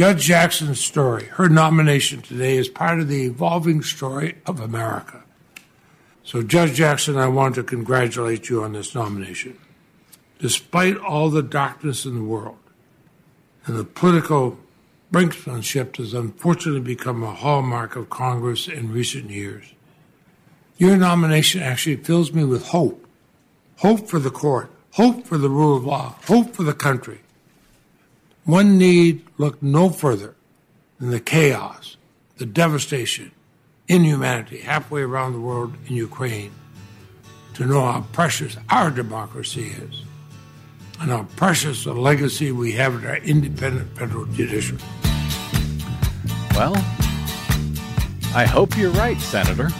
Judge Jackson's story, her nomination today, is part of the evolving story of America. So, Judge Jackson, I want to congratulate you on this nomination. Despite all the darkness in the world and the political brinksmanship has unfortunately become a hallmark of Congress in recent years, your nomination actually fills me with hope. Hope for the court, hope for the rule of law, hope for the country. One need look no further than the chaos, the devastation, inhumanity halfway around the world in Ukraine to know how precious our democracy is and how precious a legacy we have in our independent federal judiciary. Well, I hope you're right, Senator.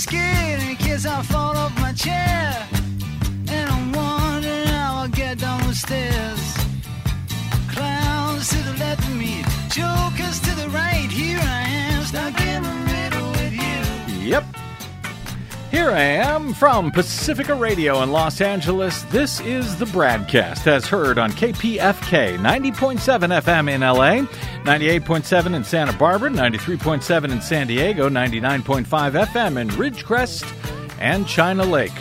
Scared in case I fall off my chair. And I'm wondering how I'll get down the stairs. Clowns to the left of me, jokers to the right. Here I am, stuck in the middle with you. Yep. Here I am from Pacifica Radio in Los Angeles. This is the BradCast as heard on KPFK 90.7 FM in LA, 98.7 in Santa Barbara, 93.7 in San Diego, 99.5 FM in Ridgecrest and China Lake.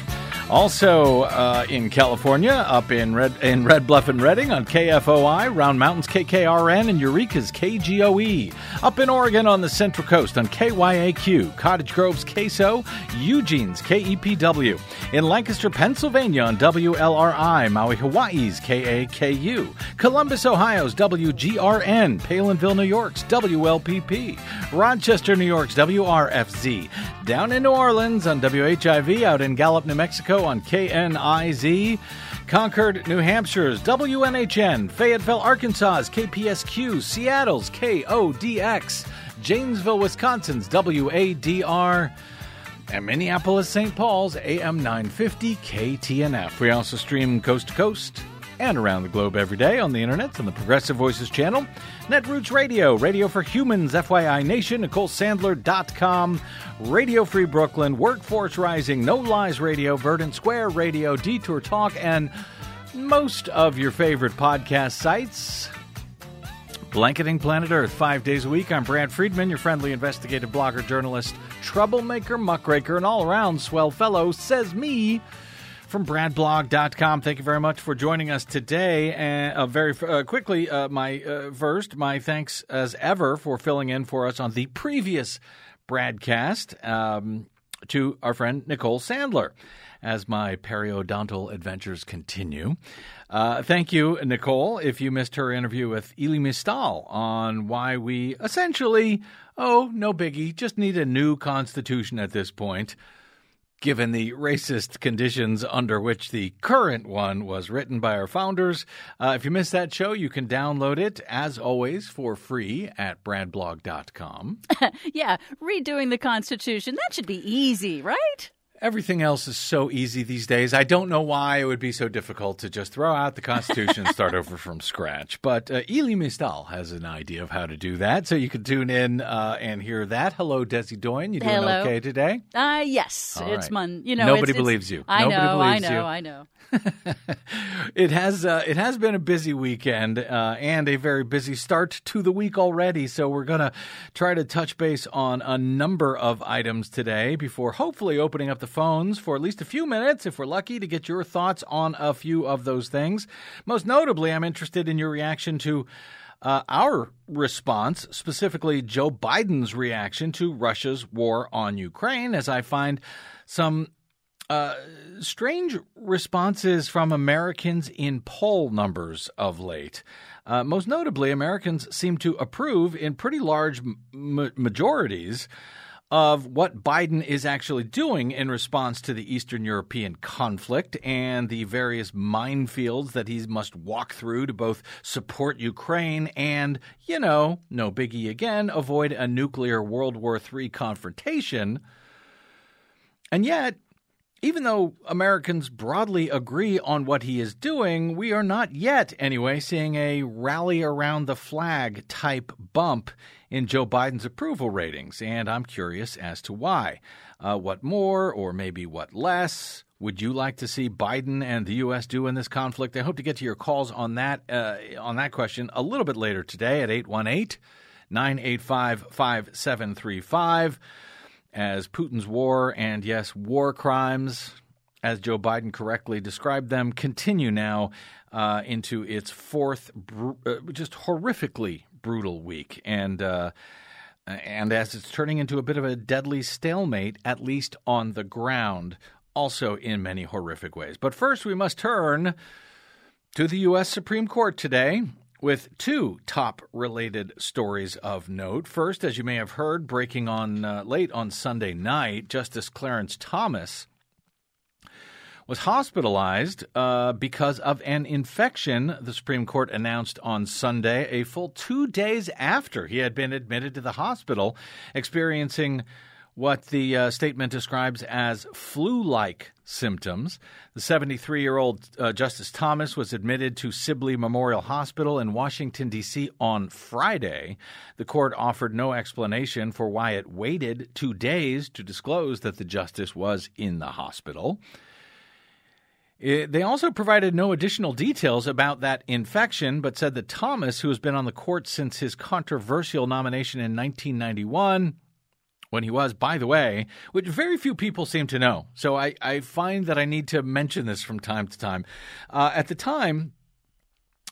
Also uh, in California, up in Red in Red Bluff and Redding on KFOI, Round Mountains KKRN, and Eureka's KGOE. Up in Oregon on the Central Coast on KYAQ, Cottage Grove's KSO, Eugene's KEPW. In Lancaster, Pennsylvania on WLRI, Maui, Hawaii's KAKU. Columbus, Ohio's WGRN, Palenville, New York's WLPP. Rochester, New York's WRFZ. Down in New Orleans on WHIV, out in Gallup, New Mexico on KNIZ. Concord, New Hampshire's WNHN, Fayetteville, Arkansas's KPSQ, Seattle's KODX, Janesville, Wisconsin's WADR, and Minneapolis, St. Paul's AM 950 KTNF. We also stream coast to coast and around the globe every day on the internet on the Progressive Voices channel, Netroots Radio, Radio for Humans, FYI Nation, NicoleSandler.com, Radio Free Brooklyn, Workforce Rising, No Lies Radio, Verdant Square Radio, Detour Talk, and most of your favorite podcast sites. Blanketing Planet Earth five days a week. I'm Brad Friedman, your friendly investigative blogger, journalist, troublemaker, muckraker, and all around swell fellow, says me from bradblog.com. Thank you very much for joining us today. And uh, very uh, quickly, uh, my uh, first, my thanks as ever for filling in for us on the previous broadcast um, to our friend Nicole Sandler as my periodontal adventures continue. Uh, thank you, Nicole, if you missed her interview with Elie Mystal on why we essentially, oh, no biggie, just need a new constitution at this point given the racist conditions under which the current one was written by our founders. Uh, if you missed that show, you can download it, as always, for free at bradblog.com. yeah, redoing the Constitution, that should be easy, right? Everything else is so easy these days. I don't know why it would be so difficult to just throw out the Constitution and start over from scratch. But uh, Elie Mystal has an idea of how to do that. So you can tune in uh, and hear that. Hello, Desi Doyen. You doing Hello. okay today? Uh, yes. All it's right. mon. You know, Nobody it's, it's- believes you. I Nobody know. I know. you. I know. it has uh, it has been a busy weekend uh, and a very busy start to the week already. So we're gonna try to touch base on a number of items today before hopefully opening up the phones for at least a few minutes, if we're lucky, to get your thoughts on a few of those things. Most notably, I'm interested in your reaction to. Uh, our response, specifically Joe Biden's reaction to Russia's war on Ukraine, as I find some uh, strange responses from Americans in poll numbers of late. Uh, most notably, Americans seem to approve in pretty large m- majorities of what Biden is actually doing in response to the Eastern European conflict and the various minefields that he must walk through to both support Ukraine and, you know, no biggie again, avoid a nuclear World War III confrontation. And yet, even though Americans broadly agree on what he is doing, we are not yet, anyway, seeing a rally around the flag type bump in Joe Biden's approval ratings. And I'm curious as to why. Uh, what more, or maybe what less, would you like to see Biden and the U.S. do in this conflict? I hope to get to your calls on that uh, on that question a little bit later today at 818 985 5735 as Putin's war and, yes, war crimes, as Joe Biden correctly described them, continue now uh, into its fourth, br- uh, just horrifically brutal week. And, uh, and as it's turning into a bit of a deadly stalemate, at least on the ground, also in many horrific ways. But first, we must turn to the U.S. Supreme Court today with two top related stories of note. First, as you may have heard, breaking on uh, late on Sunday night, Justice Clarence Thomas was hospitalized uh, because of an infection, the Supreme Court announced on Sunday, a full two days after he had been admitted to the hospital, experiencing what the uh, statement describes as flu like symptoms. The 73 year old uh, Justice Thomas was admitted to Sibley Memorial Hospital in Washington, D.C. on Friday. The court offered no explanation for why it waited two days to disclose that the justice was in the hospital. It, they also provided no additional details about that infection, but said that Thomas, who has been on the court since his controversial nomination in 1991, when he was, by the way, which very few people seem to know. So I, I find that I need to mention this from time to time. Uh, at the time,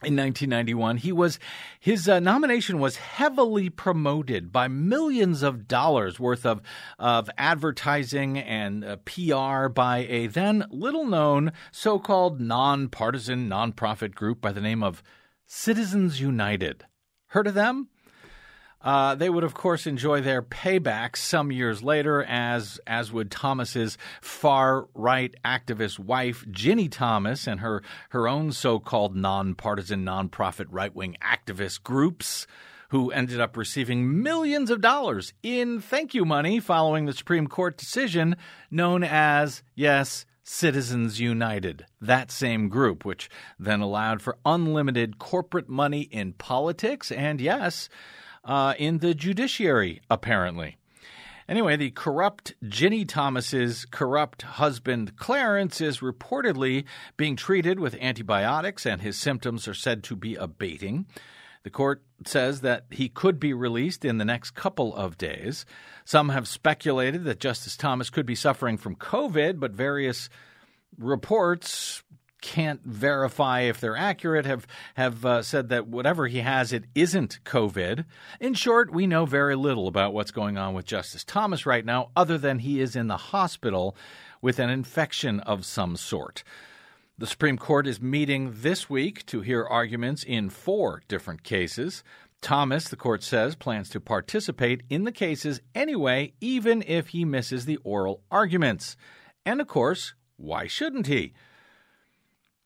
in 1991 he was his uh, nomination was heavily promoted by millions of dollars worth of of advertising and uh, PR by a then little known so-called non-partisan nonprofit group by the name of Citizens United heard of them uh, they would, of course, enjoy their payback some years later, as as would Thomas's far right activist wife, Ginni Thomas, and her her own so-called nonpartisan, nonprofit right wing activist groups, who ended up receiving millions of dollars in thank you money following the Supreme Court decision known as yes. Citizens United, that same group, which then allowed for unlimited corporate money in politics and, yes, uh, in the judiciary, apparently. Anyway, the corrupt Ginni Thomas's corrupt husband Clarence is reportedly being treated with antibiotics, and his symptoms are said to be abating. The court says that he could be released in the next couple of days. Some have speculated that Justice Thomas could be suffering from COVID, but various reports can't verify if they're accurate have have uh, said that whatever he has it isn't covid in short we know very little about what's going on with justice thomas right now other than he is in the hospital with an infection of some sort the supreme court is meeting this week to hear arguments in four different cases Thomas, the court says, plans to participate in the cases anyway, even if he misses the oral arguments. And of course, why shouldn't he?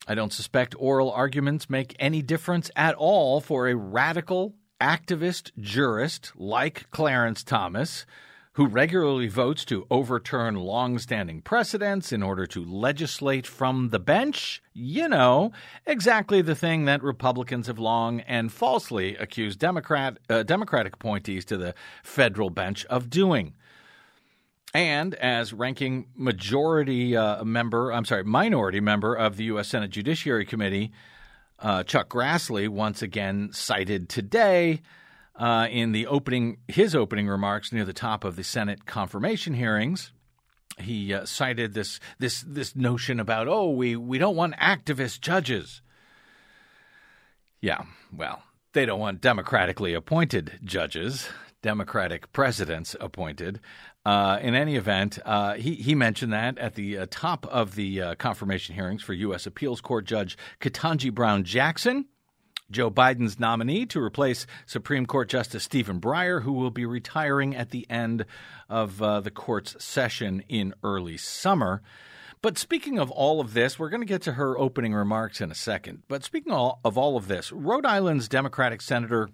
I don't suspect oral arguments make any difference at all for a radical activist jurist like Clarence Thomas, who regularly votes to overturn long-standing precedents in order to legislate from the bench. You know, exactly the thing that Republicans have long and falsely accused Democrat uh, Democratic appointees to the federal bench of doing. And as ranking majority uh, member, I'm sorry, minority member of the U.S. Senate Judiciary Committee, uh, Chuck Grassley once again cited today uh, in the opening his opening remarks near the top of the Senate confirmation hearings. He uh, cited this this this notion about oh we we don't want activist judges. Yeah, well, they don't want democratically appointed judges. Democratic presidents appointed. Uh, in any event, uh, he, he mentioned that at the uh, top of the uh, confirmation hearings for U.S. Appeals Court Judge Ketanji Brown Jackson, Joe Biden's nominee to replace Supreme Court Justice Stephen Breyer, who will be retiring at the end of uh, the court's session in early summer. But speaking of all of this, we're going to get to her opening remarks in a second. But speaking of all of this, Rhode Island's Democratic Senator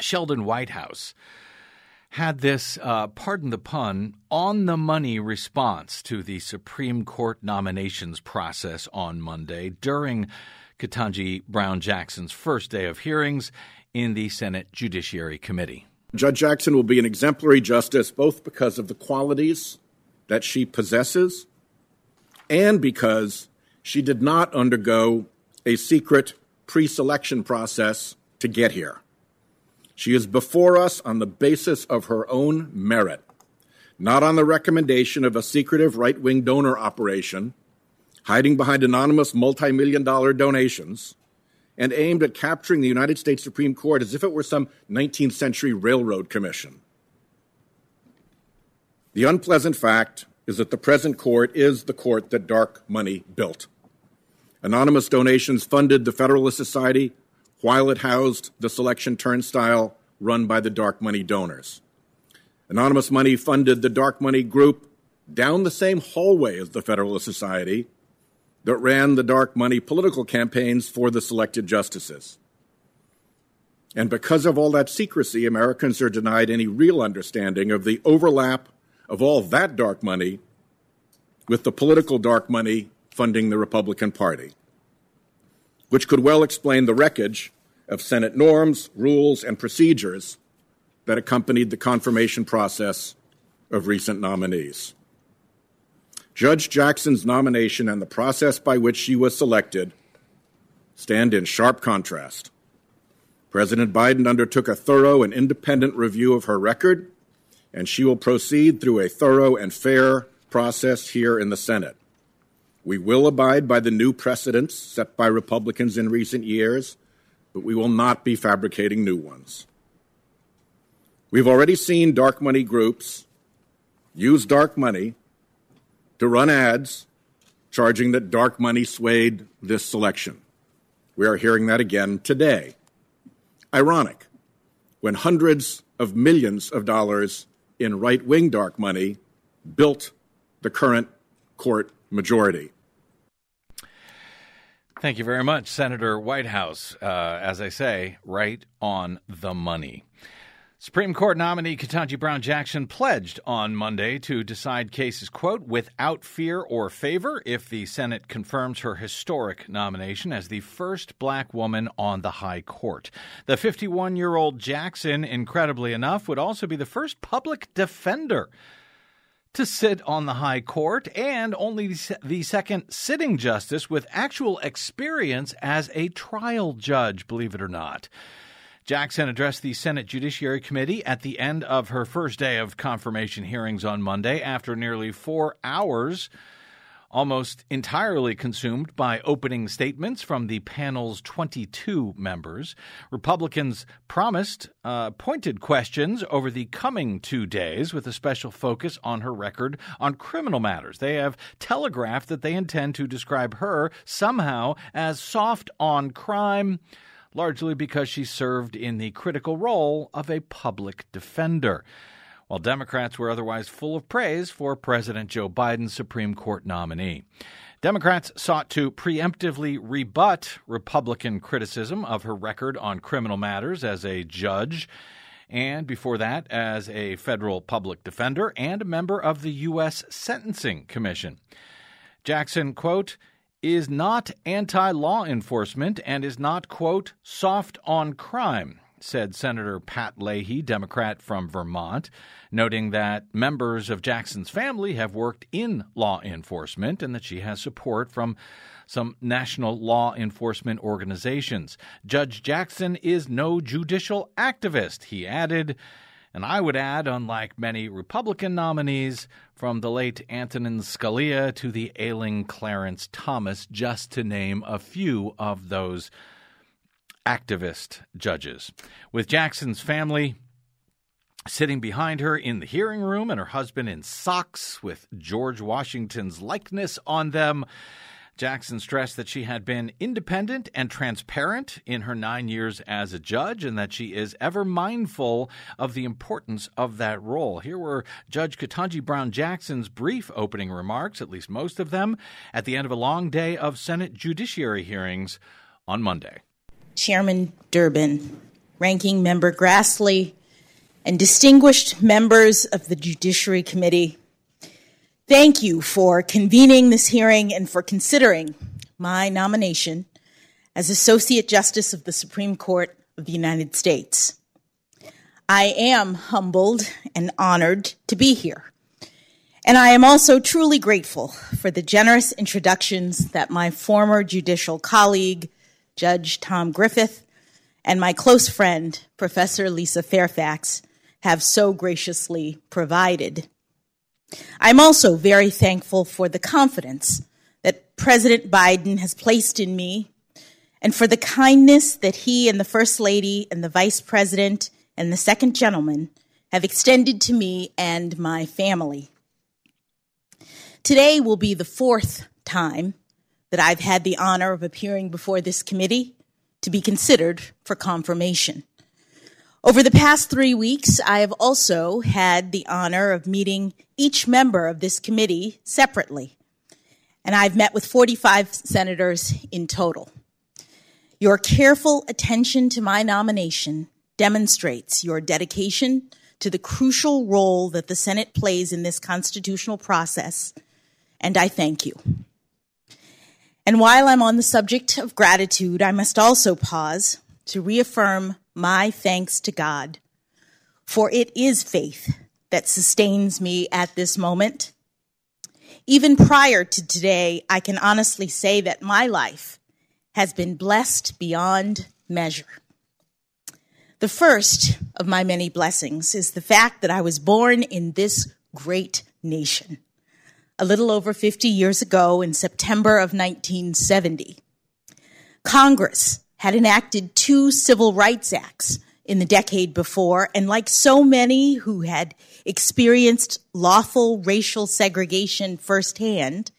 Sheldon Whitehouse had this, uh, pardon the pun, on the money response to the Supreme Court nominations process on Monday during Ketanji Brown Jackson's first day of hearings in the Senate Judiciary Committee. Judge Jackson will be an exemplary justice both because of the qualities that she possesses and because she did not undergo a secret pre selection process to get here. She is before us on the basis of her own merit, not on the recommendation of a secretive right wing donor operation hiding behind anonymous multi million dollar donations and aimed at capturing the United States Supreme Court as if it were some 19th century railroad commission. The unpleasant fact is that the present court is the court that dark money built. Anonymous donations funded the Federalist Society while it housed the selection turnstile run by the dark money donors. Anonymous money funded the dark money group down the same hallway as the Federalist Society that ran the dark money political campaigns for the selected justices. And because of all that secrecy, Americans are denied any real understanding of the overlap of all that dark money with the political dark money funding the Republican Party, which could well explain the wreckage of Senate norms, rules, and procedures that accompanied the confirmation process of recent nominees. Judge Jackson's nomination and the process by which she was selected stand in sharp contrast. President Biden undertook a thorough and independent review of her record, and she will proceed through a thorough and fair process here in the Senate. We will abide by the new precedents set by Republicans in recent years, but we will not be fabricating new ones. We've already seen dark money groups use dark money to run ads charging that dark money swayed this selection. We are hearing that again today. Ironic, when hundreds of millions of dollars in right wing dark money built the current court majority. Thank you very much, Senator Whitehouse. Uh, as I say, right on the money. Supreme Court nominee Ketanji Brown Jackson pledged on Monday to decide cases, quote, without fear or favor if the Senate confirms her historic nomination as the first black woman on the High Court. The 51 year old Jackson, incredibly enough, would also be the first public defender to sit on the High Court and only the second sitting justice with actual experience as a trial judge, believe it or not. Jackson addressed the Senate Judiciary Committee at the end of her first day of confirmation hearings on Monday after nearly four hours almost entirely consumed by opening statements from the panel's 22 members. Republicans promised uh, pointed questions over the coming two days with a special focus on her record on criminal matters. They have telegraphed that they intend to describe her somehow as soft on crime largely because she served in the critical role of a public defender. While Democrats were otherwise full of praise for President Joe Biden's Supreme Court nominee. Democrats sought to preemptively rebut Republican criticism of her record on criminal matters as a judge, and before that, as a federal public defender and a member of the U.S. Sentencing Commission. Jackson, quote, is not anti law enforcement and is not, quote, soft on crime, said Senator Pat Leahy, Democrat from Vermont, noting that members of Jackson's family have worked in law enforcement and that she has support from some national law enforcement organizations. Judge Jackson is no judicial activist, he added. And I would add, unlike many Republican nominees, from the late Antonin Scalia to the ailing Clarence Thomas, just to name a few of those activist judges. With Jackson's family sitting behind her in the hearing room and her husband in socks with George Washington's likeness on them, Jackson stressed that she had been independent and transparent in her nine years as a judge and that she is ever mindful of the importance of that role. Here were Judge Ketanji Brown Jackson's brief opening remarks, at least most of them, at the end of a long day of Senate judiciary hearings on Monday. Chairman Durbin, Ranking Member Grassley, and distinguished members of the Judiciary Committee, thank you for convening this hearing and for considering my nomination as Associate Justice of the Supreme Court of the United States. I am humbled and honored to be here. And I am also truly grateful for the generous introductions that my former judicial colleague, Judge Tom Griffith, and my close friend, Professor Lisa Fairfax, have so graciously provided. I'm also very thankful for the confidence that President Biden has placed in me and for the kindness that he and the First Lady and the Vice President and the Second Gentleman have extended to me and my family. Today will be the fourth time that I've had the honor of appearing before this committee to be considered for confirmation. Over the past three weeks, I have also had the honor of meeting each member of this committee separately, and I've met with 45 senators in total. Your careful attention to my nomination demonstrates your dedication to the crucial role that the Senate plays in this constitutional process and I thank you. And while I'm on the subject of gratitude, I must also pause to reaffirm my thanks to God, for it is faith that sustains me at this moment. Even prior to today, I can honestly say that my life has been blessed beyond measure. The first of my many blessings is the fact that I was born in this great nation a little over 50 years ago in September of 1970. Congress had enacted two civil rights acts in the decade before, and like so many who had experienced lawful racial segregation firsthand,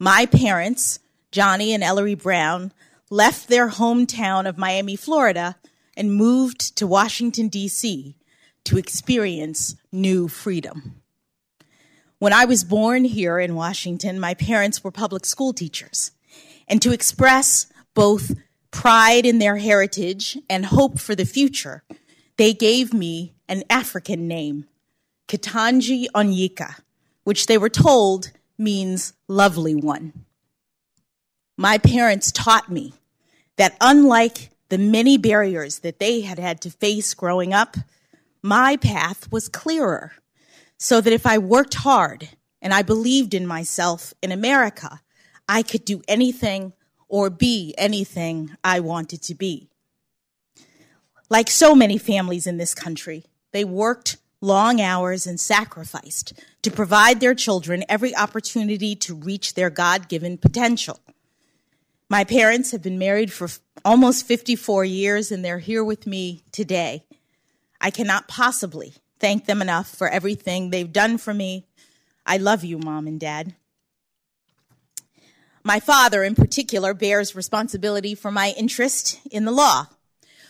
my parents, Johnny and Ellery Brown, left their hometown of Miami, Florida, and moved to Washington, D.C. to experience new freedom. When I was born here in Washington, my parents were public school teachers. And to express both pride in their heritage and hope for the future, they gave me an African name, Ketanji Onyeka, which they were told means lovely one. My parents taught me that unlike the many barriers that they had had to face growing up, my path was clearer so that if I worked hard and I believed in myself in America, I could do anything or be anything I wanted to be. Like so many families in this country, they worked long hours and sacrificed to provide their children every opportunity to reach their God given potential. My parents have been married for almost 54 years and they're here with me today. I cannot possibly thank them enough for everything they've done for me. I love you, mom and dad. My father, in particular, bears responsibility for my interest in the law.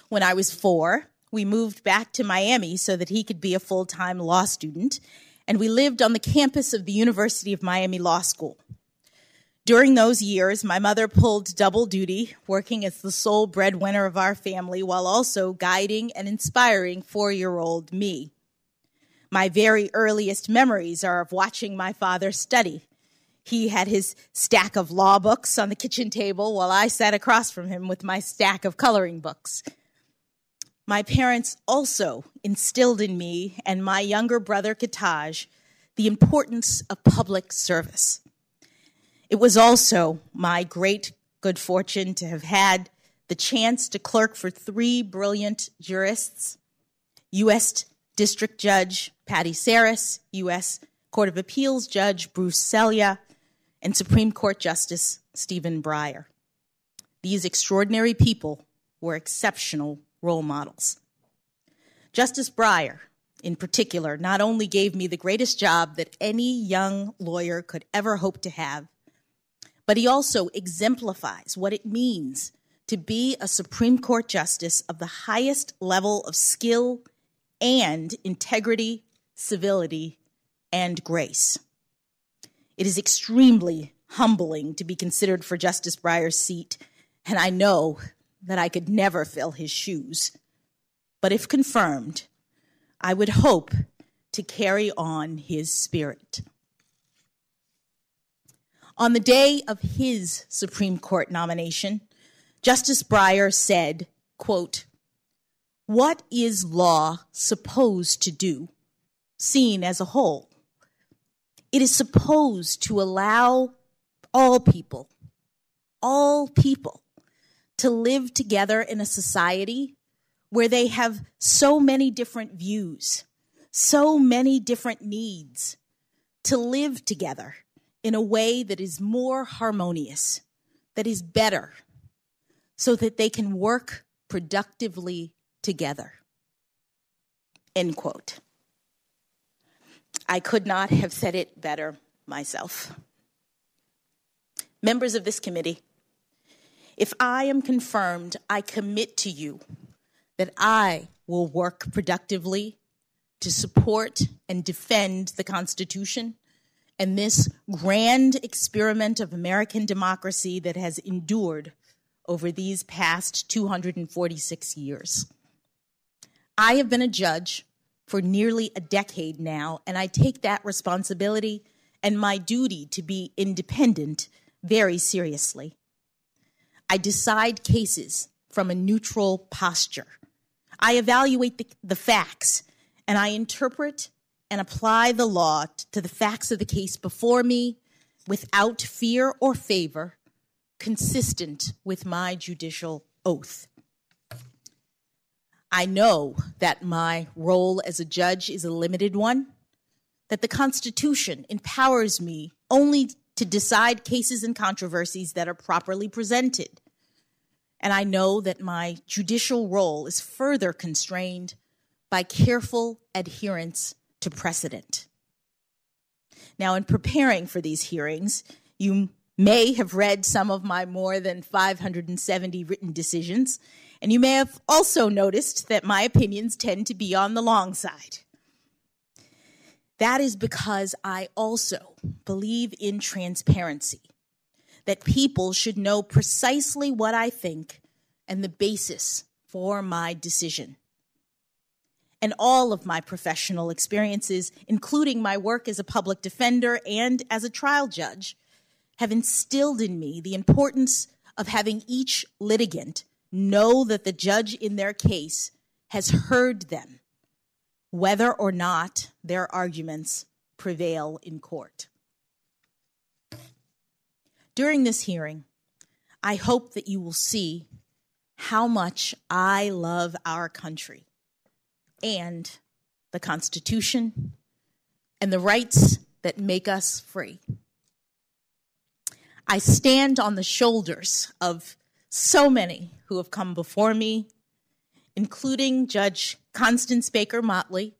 When I was four, we moved back to Miami so that he could be a full time law student, and we lived on the campus of the University of Miami Law School. During those years, my mother pulled double duty, working as the sole breadwinner of our family while also guiding and inspiring four year old me. My very earliest memories are of watching my father study. He had his stack of law books on the kitchen table while I sat across from him with my stack of coloring books. My parents also instilled in me and my younger brother, Ketajh, the importance of public service. It was also my great good fortune to have had the chance to clerk for three brilliant jurists U.S. District Judge Patti Saris, U.S. Court of Appeals Judge Bruce Selya, and Supreme Court Justice Stephen Breyer. These extraordinary people were exceptional role models. Justice Breyer, in particular, not only gave me the greatest job that any young lawyer could ever hope to have, but he also exemplifies what it means to be a Supreme Court justice of the highest level of skill and integrity, civility, and grace. It is extremely humbling to be considered for Justice Breyer's seat, and I know that I could never fill his shoes. But if confirmed, I would hope to carry on his spirit. On the day of his Supreme Court nomination, Justice Breyer said, quote, What is law supposed to do, seen as a whole? It is supposed to allow all people, all people, to live together in a society where they have so many different views, so many different needs, to live together in a way that is more harmonious, that is better, so that they can work productively together. End quote. I could not have said it better myself. Members of this committee, if I am confirmed, I commit to you that I will work productively to support and defend the Constitution and this grand experiment of American democracy that has endured over these past 246 years. I have been a judge for nearly a decade now, and I take that responsibility and my duty to be independent very seriously. I decide cases from a neutral posture. I evaluate the, the facts and I interpret and apply the law to the facts of the case before me without fear or favor, consistent with my judicial oath. I know that my role as a judge is a limited one, that the Constitution empowers me only to decide cases and controversies that are properly presented. And I know that my judicial role is further constrained by careful adherence to precedent. Now, in preparing for these hearings, you may have read some of my more than 570 written decisions, and you may have also noticed that my opinions tend to be on the long side. That is because I also believe in transparency, that people should know precisely what I think and the basis for my decision. And all of my professional experiences, including my work as a public defender and as a trial judge, have instilled in me the importance of having each litigant know that the judge in their case has heard them whether or not their arguments prevail in court. During this hearing, I hope that you will see how much I love our country and the Constitution and the rights that make us free. I stand on the shoulders of so many who have come before me including Judge Constance Baker Motley,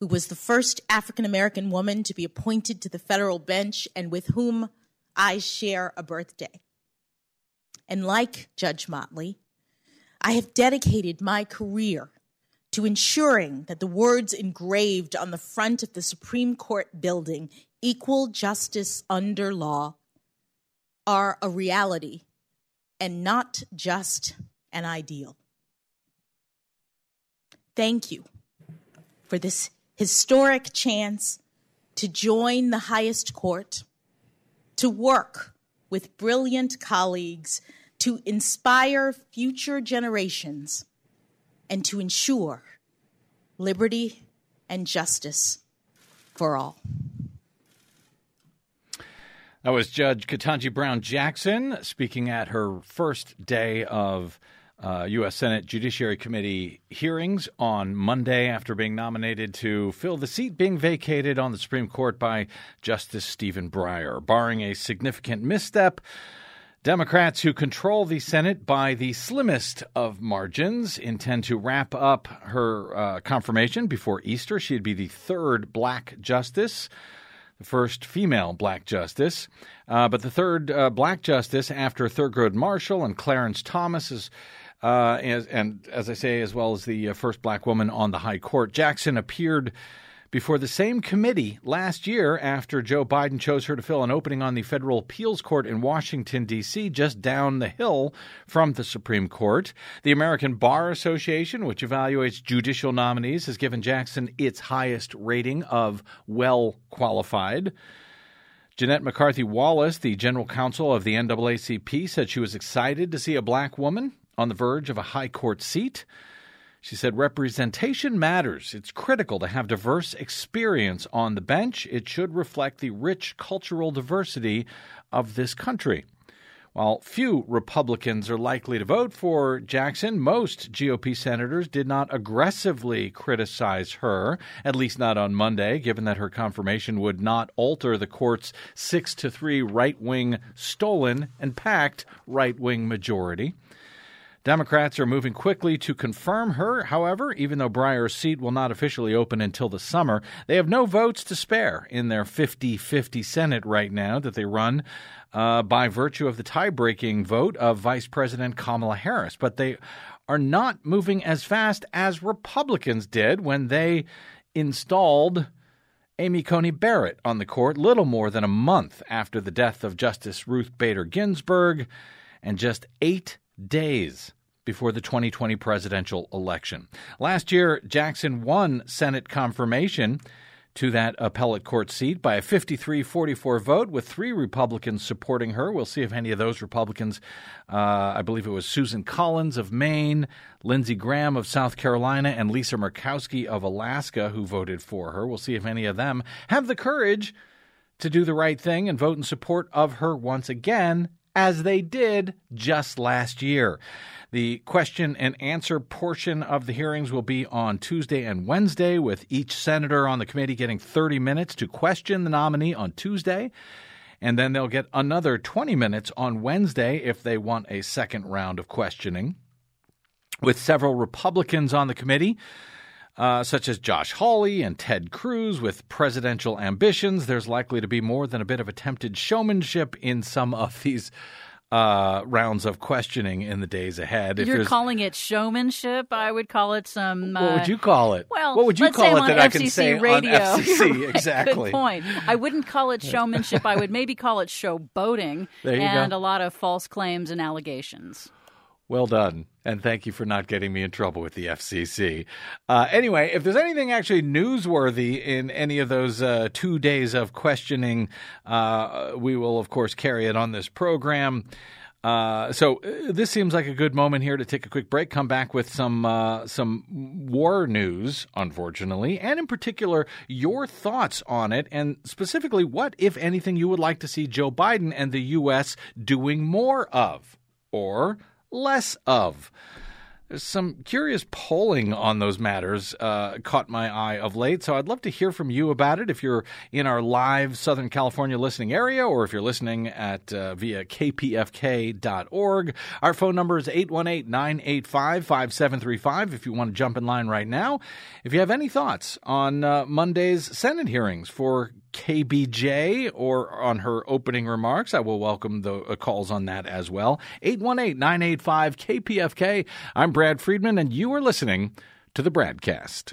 who was the first African American woman to be appointed to the federal bench and with whom I share a birthday. And like Judge Motley, I have dedicated my career to ensuring that the words engraved on the front of the Supreme Court building, equal justice under law, are a reality and not just an ideal. Thank you for this historic chance to join the highest court, to work with brilliant colleagues, to inspire future generations, and to ensure liberty and justice for all. That was Judge Ketanji Brown Jackson speaking at her first day of uh, U.S. Senate Judiciary Committee hearings on Monday after being nominated to fill the seat being vacated on the Supreme Court by Justice Stephen Breyer. Barring a significant misstep, Democrats who control the Senate by the slimmest of margins intend to wrap up her uh, confirmation before Easter. She'd be the third black justice the first female black justice, uh, but the third uh, black justice after Thurgood Marshall and Clarence Thomas is uh, and, and, as I say, as well as the uh, first black woman on the High Court. Jackson appeared before the same committee last year after Joe Biden chose her to fill an opening on the federal appeals court in Washington, D.C., just down the hill from the Supreme Court. The American Bar Association, which evaluates judicial nominees, has given Jackson its highest rating of well qualified. Janette McCarthy Wallace, the general counsel of the NAACP, said she was excited to see a black woman on the verge of a high court seat. She said representation matters. It's critical to have diverse experience on the bench. It should reflect the rich cultural diversity of this country. While few Republicans are likely to vote for Jackson, most GOP senators did not aggressively criticize her, at least not on Monday, given that her confirmation would not alter the court's 6 to 3 right-wing stolen and packed right-wing majority. Democrats are moving quickly to confirm her. However, even though Breyer's seat will not officially open until the summer, they have no votes to spare in their 50 50 Senate right now that they run uh, by virtue of the tie breaking vote of Vice President Kamala Harris. But they are not moving as fast as Republicans did when they installed Amy Coney Barrett on the court little more than a month after the death of Justice Ruth Bader Ginsburg and just eight days before the 2020 presidential election. Last year, Jackson won Senate confirmation to that appellate court seat by a 53 44 vote, with three Republicans supporting her. We'll see if any of those Republicans, uh, I believe it was Susan Collins of Maine, Lindsey Graham of South Carolina, and Lisa Murkowski of Alaska, who voted for her. We'll see if any of them have the courage to do the right thing and vote in support of her once again, as they did just last year. The question and answer portion of the hearings will be on Tuesday and Wednesday, with each senator on the committee getting 30 minutes to question the nominee on Tuesday. And then they'll get another 20 minutes on Wednesday if they want a second round of questioning. With several Republicans on the committee, uh, such as Josh Hawley and Ted Cruz with presidential ambitions, there's likely to be more than a bit of attempted showmanship in some of these uh, rounds of questioning in the days ahead. If You're calling it showmanship. I would call it some. Uh, what would you call it? Well, what would you call it that FCC I can say radio. on FCC? Exactly. Good point. I wouldn't call it showmanship. I would maybe call it showboating and go. a lot of false claims and allegations. Well done. And thank you for not getting me in trouble with the FCC. Uh, anyway, if there's anything actually newsworthy in any of those uh, two days of questioning, uh, we will, of course, carry it on this program. Uh, so uh, this seems like a good moment here to take a quick break. Come back with some uh, some war news, unfortunately, and in particular your thoughts on it, and specifically what, if anything, you would like to see Joe Biden and the U.S. doing more of, or less of. There's some curious polling on those matters uh, caught my eye of late, so I'd love to hear from you about it. If you're in our live Southern California listening area, or if you're listening at uh, via kpfk.org, our phone number is 818-985-5735. If you want to jump in line right now, if you have any thoughts on uh, Monday's Senate hearings for KBJ or on her opening remarks. I will welcome the uh, calls on that as well. 818 985 KPFK. I'm Brad Friedman, and you are listening to the BradCast.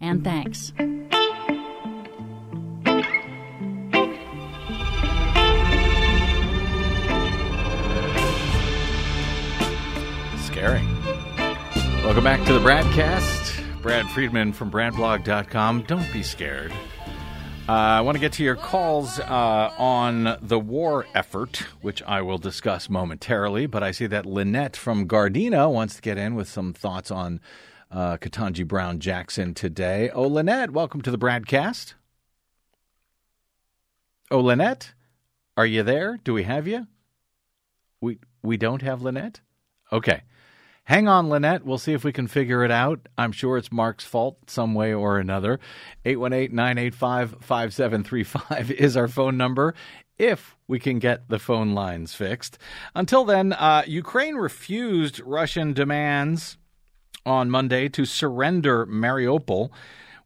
and thanks. Scary. Welcome back to the BradCast. Brad Friedman from BradBlog.com. Don't be scared. Uh, I want to get to your calls uh, on the war effort, which I will discuss momentarily. But I see that Lynette from Gardena wants to get in with some thoughts on uh, Ketanji Brown Jackson today. Oh, Lynette, welcome to the BradCast. Oh, Lynette, are you there? Do we have you? We we don't have Lynette. Okay. Hang on, Lynette. We'll see if we can figure it out. I'm sure it's Mark's fault some way or another. 818 985 5735 is our phone number if we can get the phone lines fixed. Until then, uh, Ukraine refused Russian demands on Monday to surrender Mariupol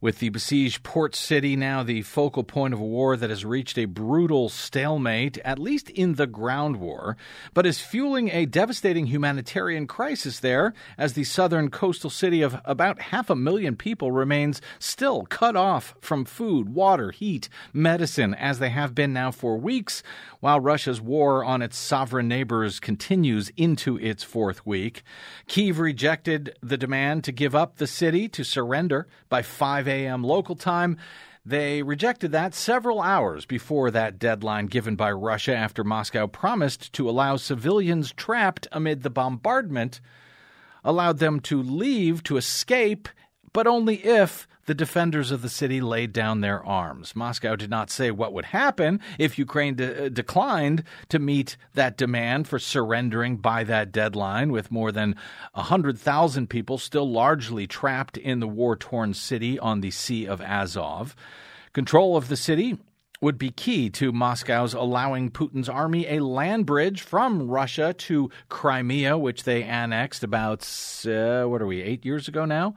with the besieged port city now the focal point of a war that has reached a brutal stalemate, at least in the ground war, but is fueling a devastating humanitarian crisis there as the southern coastal city of about half a million people remains still cut off from food, water, heat, medicine, as they have been now for weeks, while Russia's war on its sovereign neighbors continues into its fourth week. Kiev rejected the demand to give up the city to surrender by 5 a.m. local time. They rejected that several hours before that deadline given by Russia after Moscow promised to allow civilians trapped amid the bombardment, allowed them to leave to escape, but only if the defenders of the city laid down their arms. Moscow did not say what would happen if Ukraine de- uh, declined to meet that demand for surrendering by that deadline, with more than 100,000 people still largely trapped in the war torn city on the Sea of Azov. Control of the city would be key to Moscow's allowing Putin's army a land bridge from Russia to Crimea, which they annexed about, uh, what are we, eight years ago now?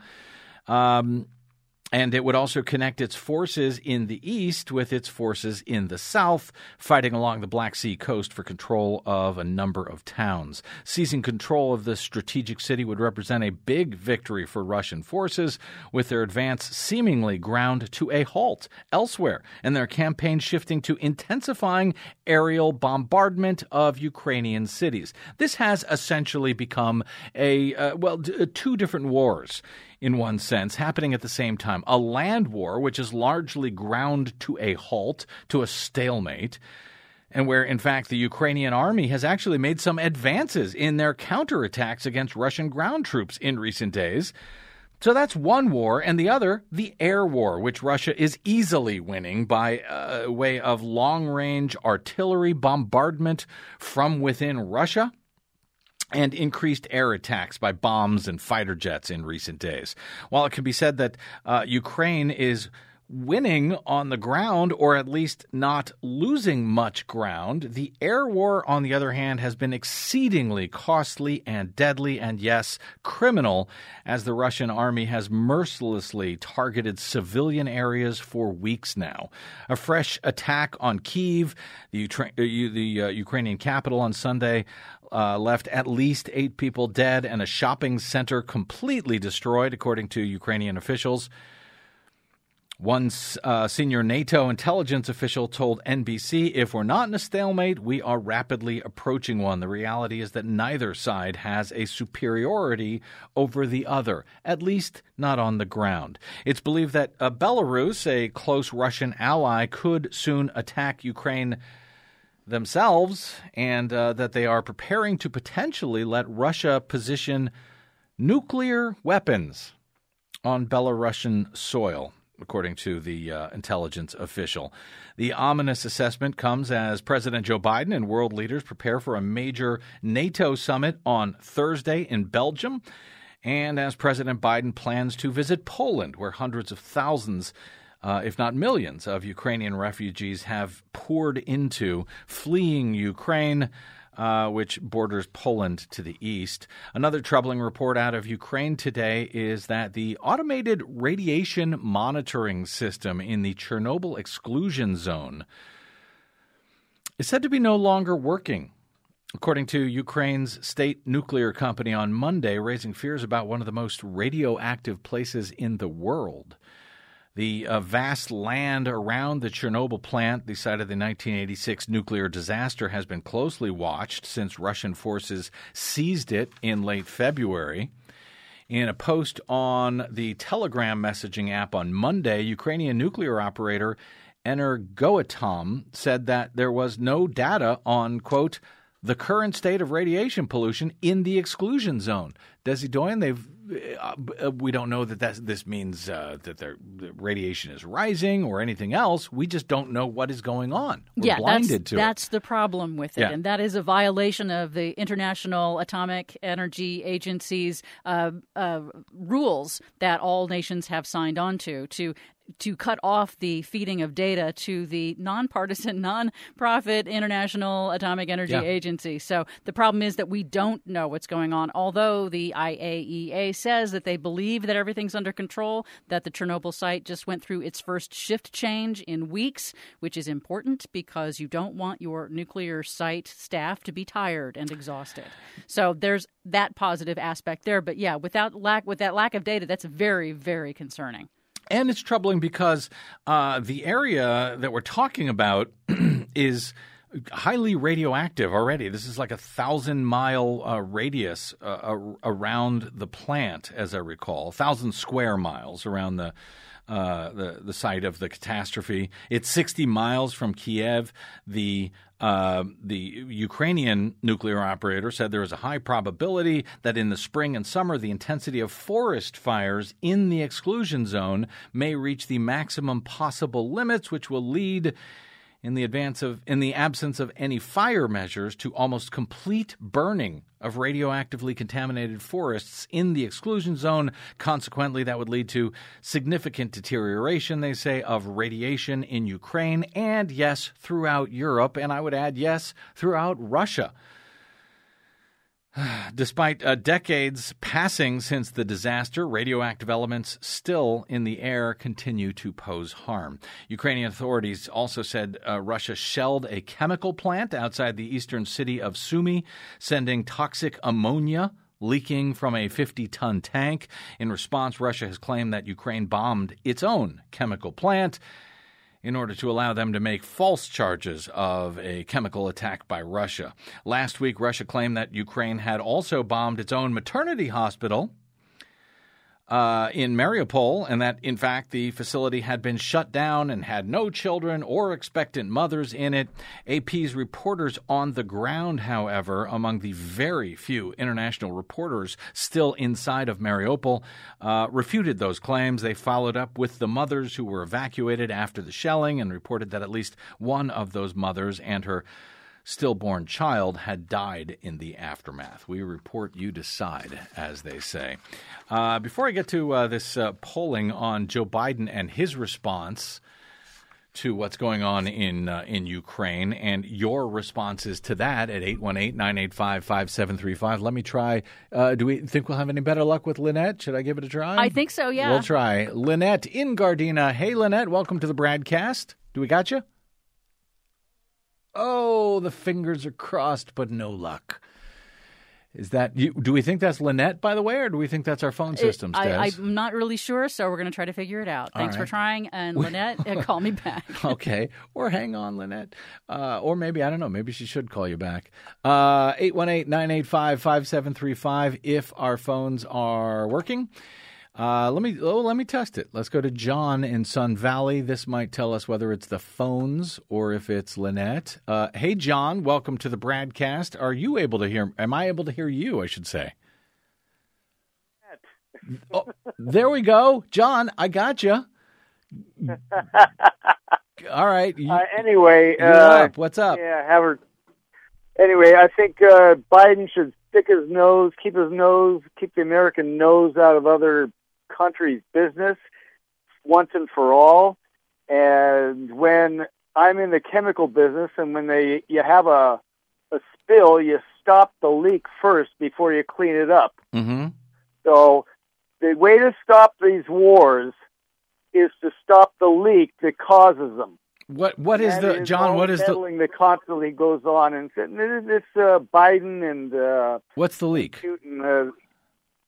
Um, and it would also connect its forces in the east with its forces in the south, fighting along the Black Sea coast for control of a number of towns. Seizing control of this strategic city would represent a big victory for Russian forces, with their advance seemingly ground to a halt elsewhere, and their campaign shifting to intensifying aerial bombardment of Ukrainian cities. This has essentially become a, uh, well, d- two different wars in one sense, happening at the same time. A land war, which is largely ground to a halt, to a stalemate, and where, in fact, the Ukrainian army has actually made some advances in their counterattacks against Russian ground troops in recent days. So that's one war, and the other, the air war, which Russia is easily winning by uh, way of long range artillery bombardment from within Russia and increased air attacks by bombs and fighter jets in recent days. While it can be said that uh, Ukraine is winning on the ground, or at least not losing much ground. The air war, on the other hand, has been exceedingly costly and deadly, and yes, criminal, as the Russian army has mercilessly targeted civilian areas for weeks now. A fresh attack on Kiev, the, uh, the uh, Ukrainian capital, on Sunday. Uh, left at least eight people dead and a shopping center completely destroyed, according to Ukrainian officials. One uh, senior NATO intelligence official told NBC if we're not in a stalemate, we are rapidly approaching one. The reality is that neither side has a superiority over the other, at least not on the ground. It's believed that uh, Belarus, a close Russian ally, could soon attack Ukraine themselves and uh, that they are preparing to potentially let Russia position nuclear weapons on Belarusian soil according to the uh, intelligence official. The ominous assessment comes as President Joe Biden and world leaders prepare for a major NATO summit on Thursday in Belgium, and as President Biden plans to visit Poland, where hundreds of thousands. Uh, if not millions, of Ukrainian refugees have poured into fleeing Ukraine uh, which borders Poland to the east. Another troubling report out of Ukraine today is that the automated radiation monitoring system in the Chernobyl exclusion zone is said to be no longer working. According to Ukraine's state nuclear company on Monday, raising fears about one of the most radioactive places in the world. The uh, vast land around the Chernobyl plant, the site of the 1986 nuclear disaster, has been closely watched since Russian forces seized it in late February. In a post on the Telegram messaging app on Monday, Ukrainian nuclear operator Energoatom said that there was no data on, quote, the current state of radiation pollution in the exclusion zone. Desi Doyen, they've we don't know that that's, this means uh, that the radiation is rising or anything else. We just don't know what is going on. We're yeah, blinded that's, to that's it. the problem with it, Yeah. and that is a violation of the International Atomic Energy Agency's uh, uh, rules that all nations have signed on to to to cut off the feeding of data to the nonpartisan, non-profit International Atomic Energy Yeah. Agency. So the problem is that we don't know what's going on. Although the IAEA says that they believe that everything's under control, that the Chernobyl site just went through its first shift change in weeks, which is important because you don't want your nuclear site staff to be tired and exhausted. So there's that positive aspect there. But yeah, without lack with that lack of data, that's very, very concerning. And it's troubling because uh, the area that we're talking about is highly radioactive already. This is like a thousand mile uh, radius uh, around the plant, as I recall, a thousand square miles around the. Uh, the the site of the catastrophe. It's 60 miles from Kiev. The uh, the Ukrainian nuclear operator said there is a high probability that in the spring and summer, the intensity of forest fires in the exclusion zone may reach the maximum possible limits, which will lead in the advance of in the absence of any fire measures to almost complete burning of radioactively contaminated forests in the exclusion zone. Consequently that would lead to significant deterioration they say of radiation in Ukraine and yes throughout Europe. And I would add yes throughout Russia Despite uh, decades passing since the disaster, radioactive elements still in the air continue to pose harm. Ukrainian authorities also said uh, Russia shelled a chemical plant outside the eastern city of Sumy, sending toxic ammonia leaking from a 50 ton tank. In response, Russia has claimed that Ukraine bombed its own chemical plant in order to allow them to make false charges of a chemical attack by Russia. Last week, Russia claimed that Ukraine had also bombed its own maternity hospital. Uh, in Mariupol, and that in fact the facility had been shut down and had no children or expectant mothers in it. AP's reporters on the ground, however, among the very few international reporters still inside of Mariupol, uh, refuted those claims. They followed up with the mothers who were evacuated after the shelling and reported that at least one of those mothers and her stillborn child had died in the aftermath. We report, you decide, as they say. Uh, before I get to uh, this uh, polling on Joe Biden and his response to what's going on in uh, in Ukraine and your responses to that at 818-985-5735. Let me try. Uh, do we think we'll have any better luck with Lynette? Should I give it a try? I think so, yeah. We'll try. Lynette in Gardena. Hey, Lynette, welcome to the broadcast. Do we got you? Oh, the fingers are crossed, but no luck. Is that you? Do we think that's Lynette, by the way, or do we think that's our phone system? I? I'm not really sure, so we're going to try to figure it out. All Thanks for trying, and Lynette, uh, call me back. okay, or hang on, Lynette, uh, or maybe I don't know. Maybe she should call you back. Uh, Eight one eight nine eight five five seven three five. If our phones are working. Uh, let me oh, let me test it. Let's go to John in Sun Valley. This might tell us whether it's the phones or if it's Lynette. Uh, hey, John, welcome to the broadcast. Are you able to hear? Am I able to hear you? I should say. Oh, there we go, John. I got you. All right. You, Uh, anyway, uh, up. What's up? yeah, have her. Anyway, I think uh, Biden should stick his nose, keep his nose, keep the American nose out of other countries' business once and for all. And when I'm in the chemical business, and when they you have a a spill, you stop the leak first before you clean it up. Mm-hmm. So the way to stop these wars is to stop the leak that causes them. What What is That the John? What is the that constantly goes on, and this uh, Biden and uh, What's the leak? Putin, uh,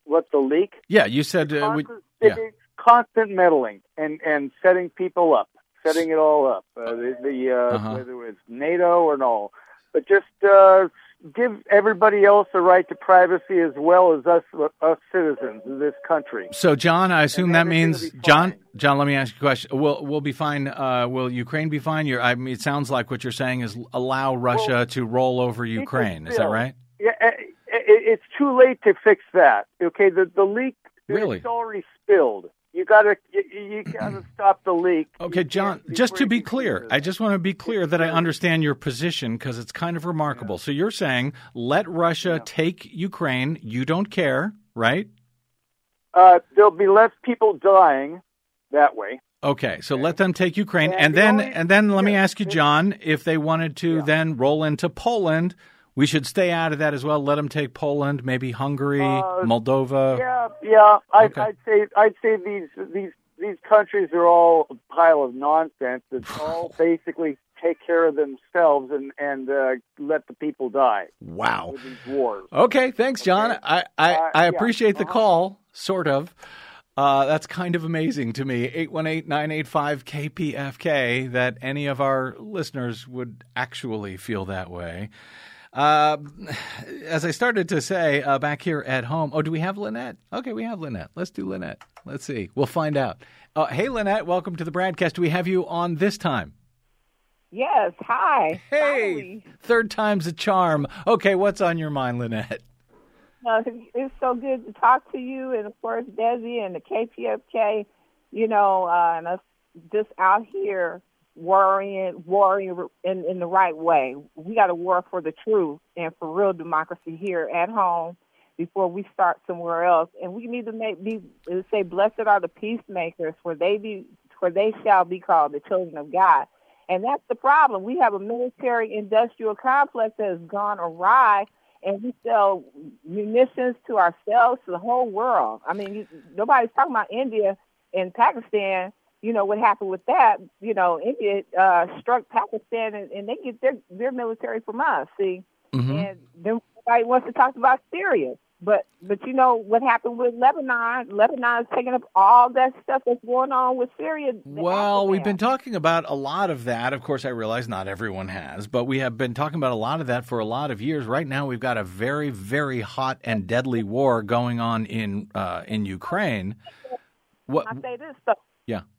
what's the leak? Yeah, you said uh, we, constant, yeah. constant meddling and and setting people up, setting it all up. Uh, the the uh, Uh-huh. whether it's NATO or no, but just uh, give everybody else the right to privacy as well as us us citizens of this country. So, John, I assume that means John. John, let me ask you a question. Will We'll be fine. Uh, will Ukraine be fine? You're, I mean, it sounds like what you're saying is allow Russia Well, to roll over Ukraine. Is that right? Yeah, it, it's too late to fix that. Okay, the the leak Really? It's already spilled. You gotta you, you gotta stop the leak. Okay, John, just to be clear, I just want to be clear that I understand your position because it's kind of remarkable. So you're saying let Russia take Ukraine, you don't care, right? uh, there'll be less people dying that way. Okay, so let them take Ukraine, And and the then only- and then let me ask you, John, if they wanted to Yeah. then roll into Poland, we should stay out of that as well. Let them take Poland, maybe Hungary, Uh, Moldova. Yeah, yeah. I'd, Okay. I'd say I'd say these these these countries are all a pile of nonsense. It's all basically take care of themselves and and uh, let the people die Wow. with these wars. Okay, thanks, John. Okay. I, I, Uh, I yeah, appreciate the uh-huh. call, sort of. Uh, that's kind of amazing to me. 818 985 KPFK that any of our listeners would actually feel that way. Uh, as I started to say uh, back here at home, oh, do we have Lynette? Okay, we have Lynette. Let's do Lynette. Let's see. We'll find out. Uh, hey, Lynette, welcome to the broadcast. Do we have you on this time? Yes, hi. Hey, Finally. third time's a charm. Okay, what's on your mind, Lynette? Uh, it's so good to talk to you, and of course, Desi and the KPFK. You know, uh, and us just out here worrying, worrying in in the right way. We got to war for the truth and for real democracy here at home before we start somewhere else. And we need to make be say, "Blessed are the peacemakers, for they be for they shall be called the children of God." And that's the problem. We have a military industrial complex that has gone awry and we sell munitions to ourselves, to the whole world. I mean, nobody's talking about India and Pakistan. You know what happened with that? You know, India uh, struck Pakistan, and, and they get their their military from us. See, Mhm. and then nobody wants to talk about Syria. But but you know what happened with Lebanon? Lebanon is taking up all that stuff that's going on with Syria. Well, we've been talking about a lot of that. Of course, I realize not everyone has, but we have been talking about a lot of that for a lot of years. Right now, we've got a very, very hot and deadly war going on in uh, in Ukraine. What? I say this. Yeah.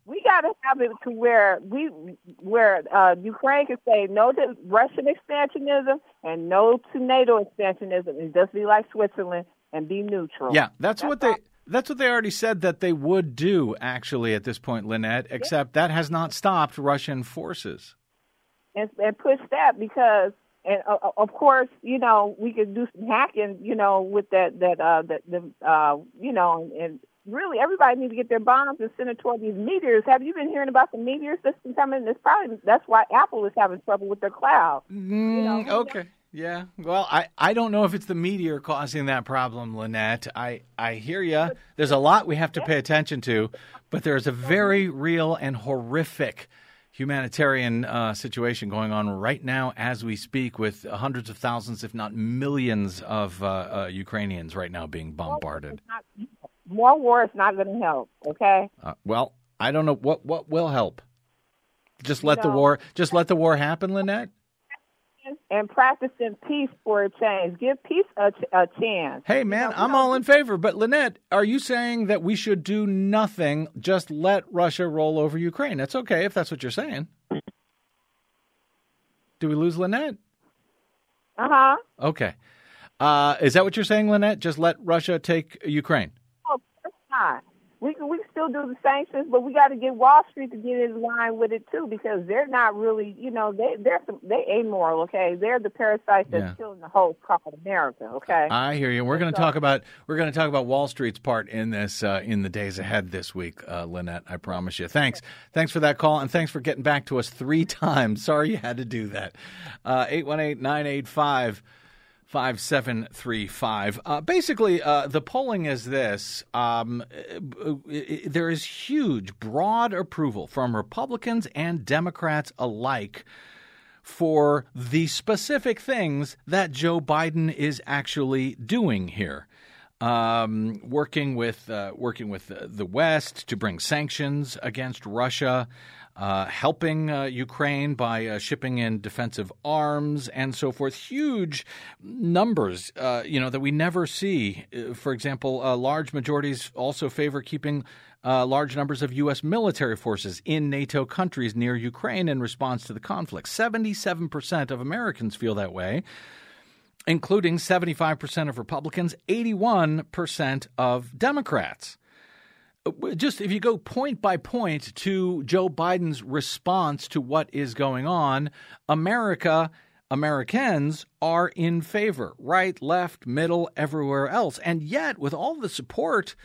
We got to have it to where we where uh, Ukraine can say no to Russian expansionism and no to NATO expansionism, and just be like Switzerland and be neutral. Yeah, that's what they. That's what they already said that they would do. Actually, at this point, Lynette, except that has not stopped Russian forces. and, and push that because and uh, of course you know we could do some hacking you know with that that uh that the uh you know and really everybody needs to get their bombs and send it toward these meteors have you been hearing about the meteor system coming it's probably that's why apple is having trouble with their cloud Mm, know, okay. Yeah. Well, I, I don't know if it's the meteor causing that problem, Lynette. I, I hear you. There's a lot we have to pay attention to, but there's a very real and horrific humanitarian uh, situation going on right now as we speak with hundreds of thousands, if not millions, of uh, uh, Ukrainians right now being bombarded. More war is not going to help okay Uh, well, I don't know what what will help. Just let the war just let the war happen, Lynette. and practicing peace for a change give peace a, a chance Hey, man, know, I'm all in favor. But Lynette, are you saying that we should do nothing, just let Russia roll over Ukraine? That's okay if that's what you're saying. Do we lose Lynette? uh-huh Okay. Uh, is that what you're saying, Lynette? Just let Russia take Ukraine? Of not. We can we can still do the sanctions, but we got to get Wall Street to get in line with it too, because they're not really, you know, they they're they amoral. Okay, they're the parasites that's Yeah. killing the whole called America. Okay, I hear you. We're going to So- talk about we're going to talk about Wall Street's part in this uh, in the days ahead this week, uh, Lynette. I promise you. Thanks, thanks for that call, and thanks for getting back to us three times. Sorry you had to do that. Uh, Eight one eight nine eight five. 5735. Uh, basically, uh, the polling is this um, uh, uh, there is huge, broad approval from Republicans and Democrats alike for the specific things that Joe Biden is actually doing here. Um, working with uh, working with the, the West to bring sanctions against Russia, uh, helping uh, Ukraine by uh, shipping in defensive arms and so forth. Huge numbers, uh, you know, that we never see. Uh, For example, uh, large majorities also favor keeping large numbers of U.S. military forces in NATO countries near Ukraine in response to the conflict. Seventy-seven percent of Americans feel that way. including 75% of Republicans, 81% of Democrats. Just if you go point by point to Joe Biden's response to what is going on, America, Americans are in favor, right, left, middle, everywhere else. And yet, with all the support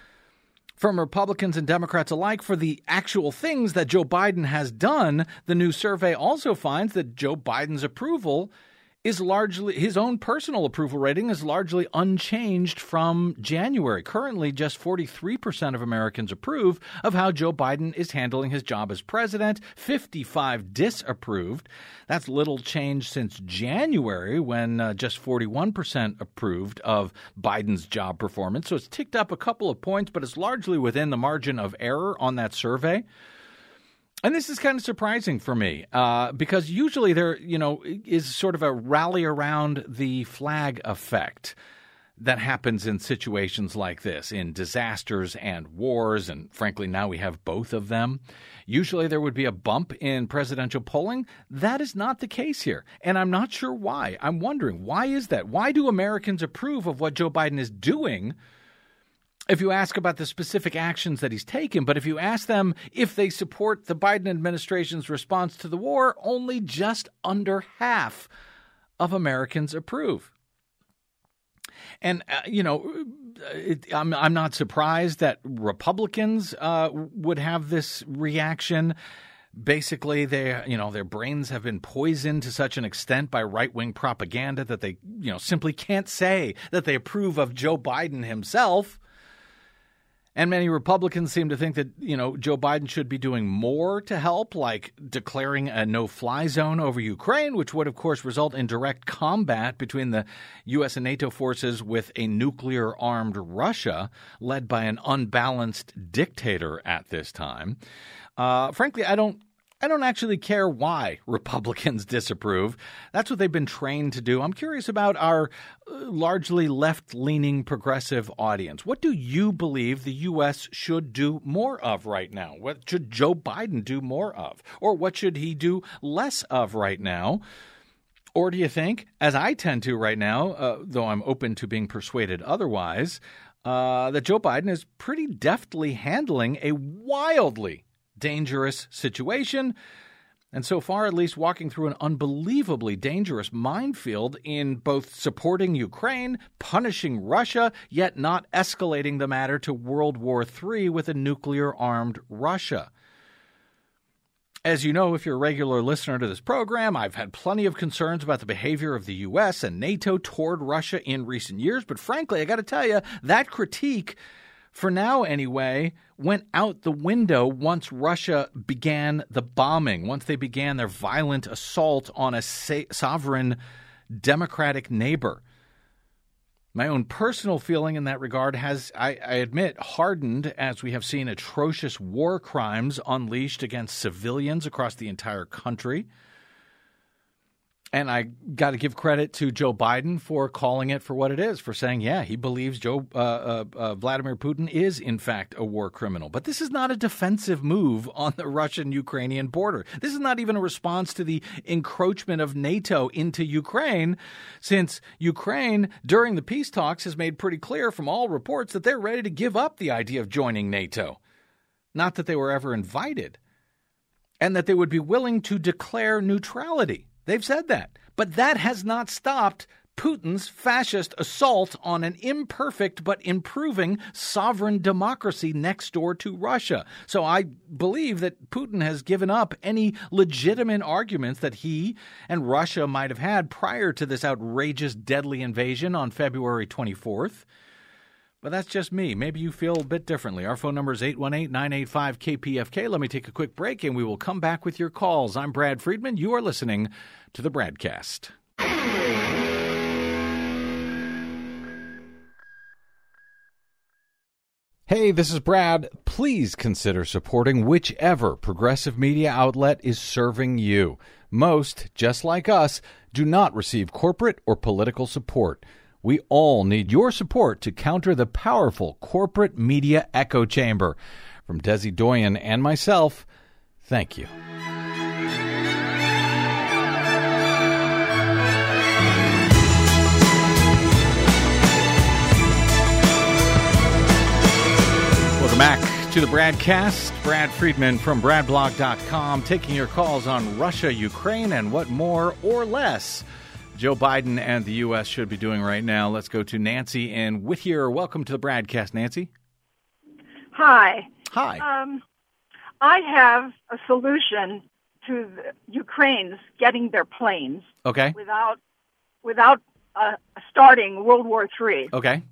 from Republicans and Democrats alike for the actual things that Joe Biden has done, the new survey also finds that Joe Biden's approval is largely his own personal approval rating is largely unchanged from January. Currently, just 43% of Americans approve of how Joe Biden is handling his job as president, 55 disapproved. That's little change since January when uh, just 41% approved of Biden's job performance. So it's ticked up a couple of points, but it's largely within the margin of error on that survey. And this is kind of surprising for me uh, because usually there, you know, is sort of a rally around the flag effect that happens in situations like this, in disasters and wars, and frankly, now we have both of them. Usually there would be a bump in presidential polling. That is not the case here. And I'm not sure why. I'm wondering why is that? Why do Americans approve of what Joe Biden is doing? If you ask about the specific actions that he's taken, but if you ask them if they support the Biden administration's response to the war, only just under half of Americans approve. And uh, you know, it, I'm I'm not surprised that Republicans uh, would have this reaction. Basically, they you know their brains have been poisoned to such an extent by right wing propaganda that they you know simply can't say that they approve of Joe Biden himself. And many Republicans seem to think that, you know, Joe Biden should be doing more to help, like declaring a no fly zone over Ukraine, which would, of course, result in direct combat between the U.S. and NATO forces with a nuclear armed Russia led by an unbalanced dictator at this time. Uh, frankly, I don't I don't actually care why Republicans disapprove. That's what they've been trained to do. I'm curious about our uh, largely left leaning progressive audience. What do you believe the U.S. should do more of right now? What should Joe Biden do more of? Or what should he do less of right now? Or do you think, as I tend to right now, uh, though I'm open to being persuaded otherwise, uh, that Joe Biden is pretty deftly handling a wildly dangerous situation. And so far, at least, walking through an unbelievably dangerous minefield in both supporting Ukraine, punishing Russia, yet not escalating the matter to World War III with a nuclear armed Russia. As you know, if you're a regular listener to this program, I've had plenty of concerns about the behavior of the U.S. and NATO toward Russia in recent years. But frankly, I got to tell you, that critique for now anyway, went out the window once Russia began the bombing, once they began their violent assault on a sovereign democratic neighbor. My own personal feeling in that regard has, I, I, admit, hardened as we have seen atrocious war crimes unleashed against civilians across the entire country. And I got to give credit to Joe Biden for calling it for what it is, for saying, yeah, he believes Joe uh, uh, uh, Vladimir Putin is in fact a war criminal. But this is not a defensive move on the Russian-Ukrainian border. This is not even a response to the encroachment of NATO into Ukraine, since Ukraine during the peace talks has made pretty clear from all reports that they're ready to give up the idea of joining NATO. Not that they were ever invited, and that they would be willing to declare neutrality. They've said that. But that has not stopped Putin's fascist assault on an imperfect but improving sovereign democracy next door to Russia. So I believe that Putin has given up any legitimate arguments that he and Russia might have had prior to this outrageous, deadly invasion on February 24th. But that's just me. Maybe you feel a bit differently. Our phone number is 818 985 KPFK. Let me take a quick break and we will come back with your calls. I'm Brad Friedman. You are listening to the BradCast. Hey, this is Brad. Please consider supporting whichever progressive media outlet is serving you. Most, just like us, do not receive corporate or political support. We all need your support to counter the powerful corporate media echo chamber. From Desi Doyen and myself, thank you. Welcome back to the broadcast. Brad Friedman from BradBlog.com taking your calls on Russia, Ukraine, and what more or less. Joe Biden and the U.S. should be doing right now. Let's go to Nancy and Whittier. Welcome to the broadcast, Nancy. Hi. Hi. Um, I have a solution to the Ukraine's getting their planes Okay. without without uh, starting World War III. Okay.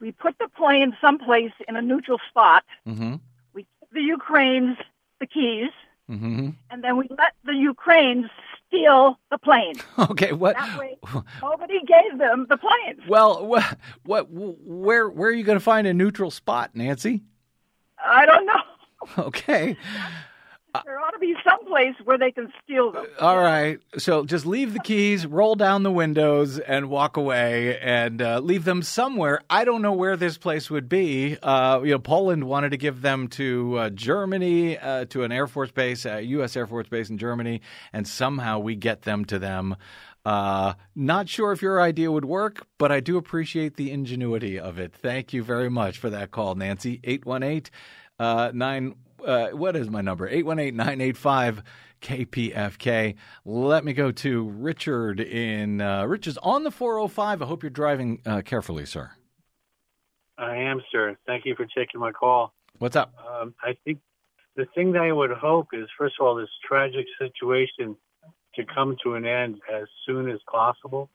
We put the plane someplace in a neutral spot. Mm-hmm. We give the Ukrainians the keys, Mm-hmm. and then we let the Ukrainians steal the plane. Okay. What? Way, nobody gave them the planes. Well, what? What? Where? Where are you going to find a neutral spot, Nancy? I don't know. Okay. There ought to be some place where they can steal them. All right. So just leave the keys, roll down the windows, and walk away, and uh, leave them somewhere. I don't know where this place would be. Uh, you know, Poland wanted to give them to uh, Germany, uh, to an Air Force base, a U.S. Air Force base in Germany, and somehow we get them to them. Uh, not sure if your idea would work, but I do appreciate the ingenuity of it. Thank you very much for that call, Nancy. Eight one eight nine. Uh, what is my number? 818 985 KPFK. Let me go to Richard in. Uh, Rich is on the 405. I hope you're driving uh, carefully, sir. I am, sir. Thank you for taking my call. What's up? Um, I think the thing that I would hope is, first of all, this tragic situation to come to an end as soon as possible.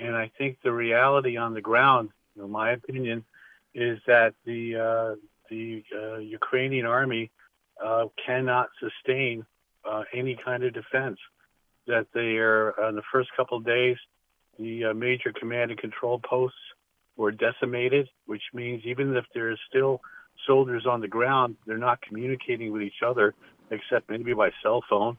And I think the reality on the ground, in my opinion, is that the uh, the uh, Ukrainian army uh, cannot sustain uh, any kind of defense. That they are on the first couple of days, the uh, major command and control posts were decimated, which means even if there is still soldiers on the ground, they're not communicating with each other except maybe by cell phone.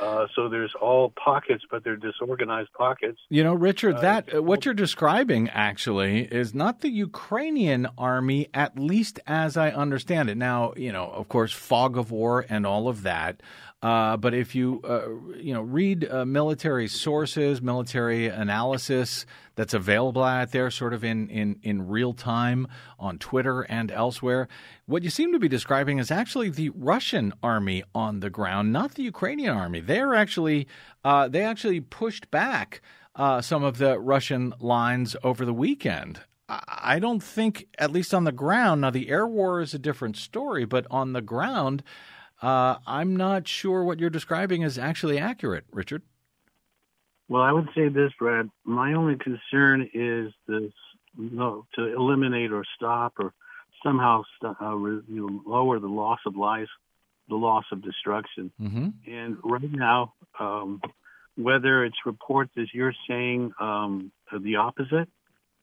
Uh, so there's all pockets, but they're disorganized pockets. You know, Richard, Uh, that it's- what you're describing actually is not the Ukrainian army, at least as I understand it. Now, you know, of course, fog of war and all of that. Uh, but if you, uh, you know, read uh, military sources, military analysis that's available out there, sort of in, in, in real time on Twitter and elsewhere, what you seem to be describing is actually the Russian army on the ground, not the Ukrainian army. They're actually, uh, they actually pushed back uh, some of the Russian lines over the weekend. I I don't think, at least on the ground, now the air war is a different story, but on the ground, uh, I'm not sure what you're describing is actually accurate, Richard. Well, I would say this, Brad. My only concern is this no, to eliminate or stop or somehow st- uh, re- you know, lower the loss of life, the loss of destruction. Mm-hmm. And right now, um, whether it's reports as you're saying um, the opposite,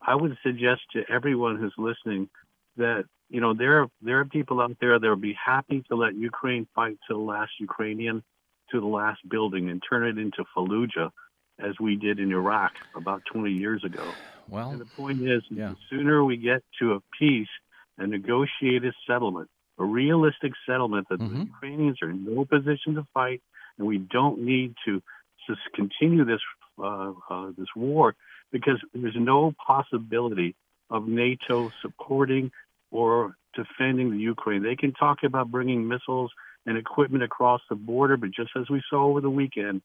I would suggest to everyone who's listening that you know there are there are people out there that will be happy to let Ukraine fight to the last Ukrainian, to the last building, and turn it into Fallujah, as we did in Iraq about 20 years ago. Well, And the point is, Yeah. the sooner we get to a peace, a negotiated settlement, a realistic settlement that the Mhm. Ukrainians are in no position to fight, and we don't need to just continue this uh, uh, this war because there's no possibility of NATO supporting or defending the Ukraine. They can talk about bringing missiles and equipment across the border, but just as we saw over the weekend,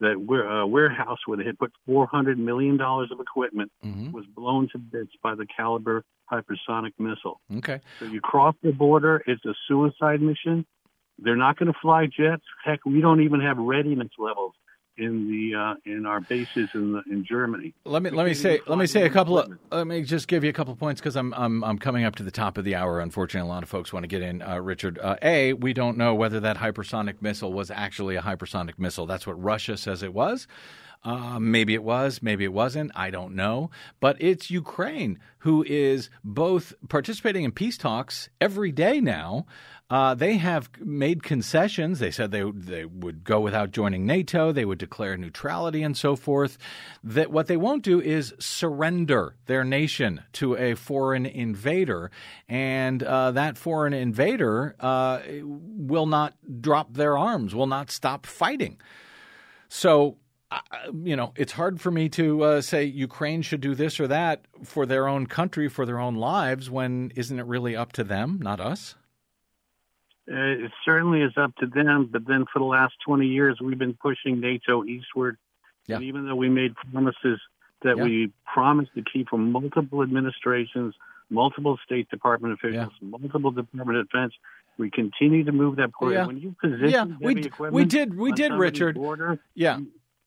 that ware- uh, warehouse where they had put 400 million dollars of equipment mhm. was blown to bits by the Caliber hypersonic missile. okay. So you cross the border, it's a suicide mission. They're not going to fly jets. Heck, we don't even have readiness levels in the uh, in our bases in the, in Germany. Let me let me say let me say a couple of let me just give you a couple of points because I'm I'm I'm coming up to the top of the hour. Unfortunately, a lot of folks want to get in. Uh, Richard, uh, a we don't know whether that hypersonic missile was actually a hypersonic missile. That's what Russia says it was. Uh, maybe it was, maybe it wasn't. I don't know. But it's Ukraine who is both participating in peace talks every day now. Uh, they have made concessions. They said they they would go without joining NATO. They would declare neutrality and so forth. That what they won't do is surrender their nation to a foreign invader, and uh, that foreign invader uh, will not drop their arms, will not stop fighting. So you know, it's hard for me to uh, say Ukraine should do this or that for their own country, for their own lives, when isn't it really up to them, not us? Uh, it certainly is up to them, but then for the last 20 years, we've been pushing NATO eastward. Yeah. And even though we made promises that Yeah. we promised to keep from multiple administrations, multiple State Department officials, multiple Department of Defense, we continue to move that forward. Yeah. When you position Yeah, we d- we did- we did, Richard. Border, Yeah.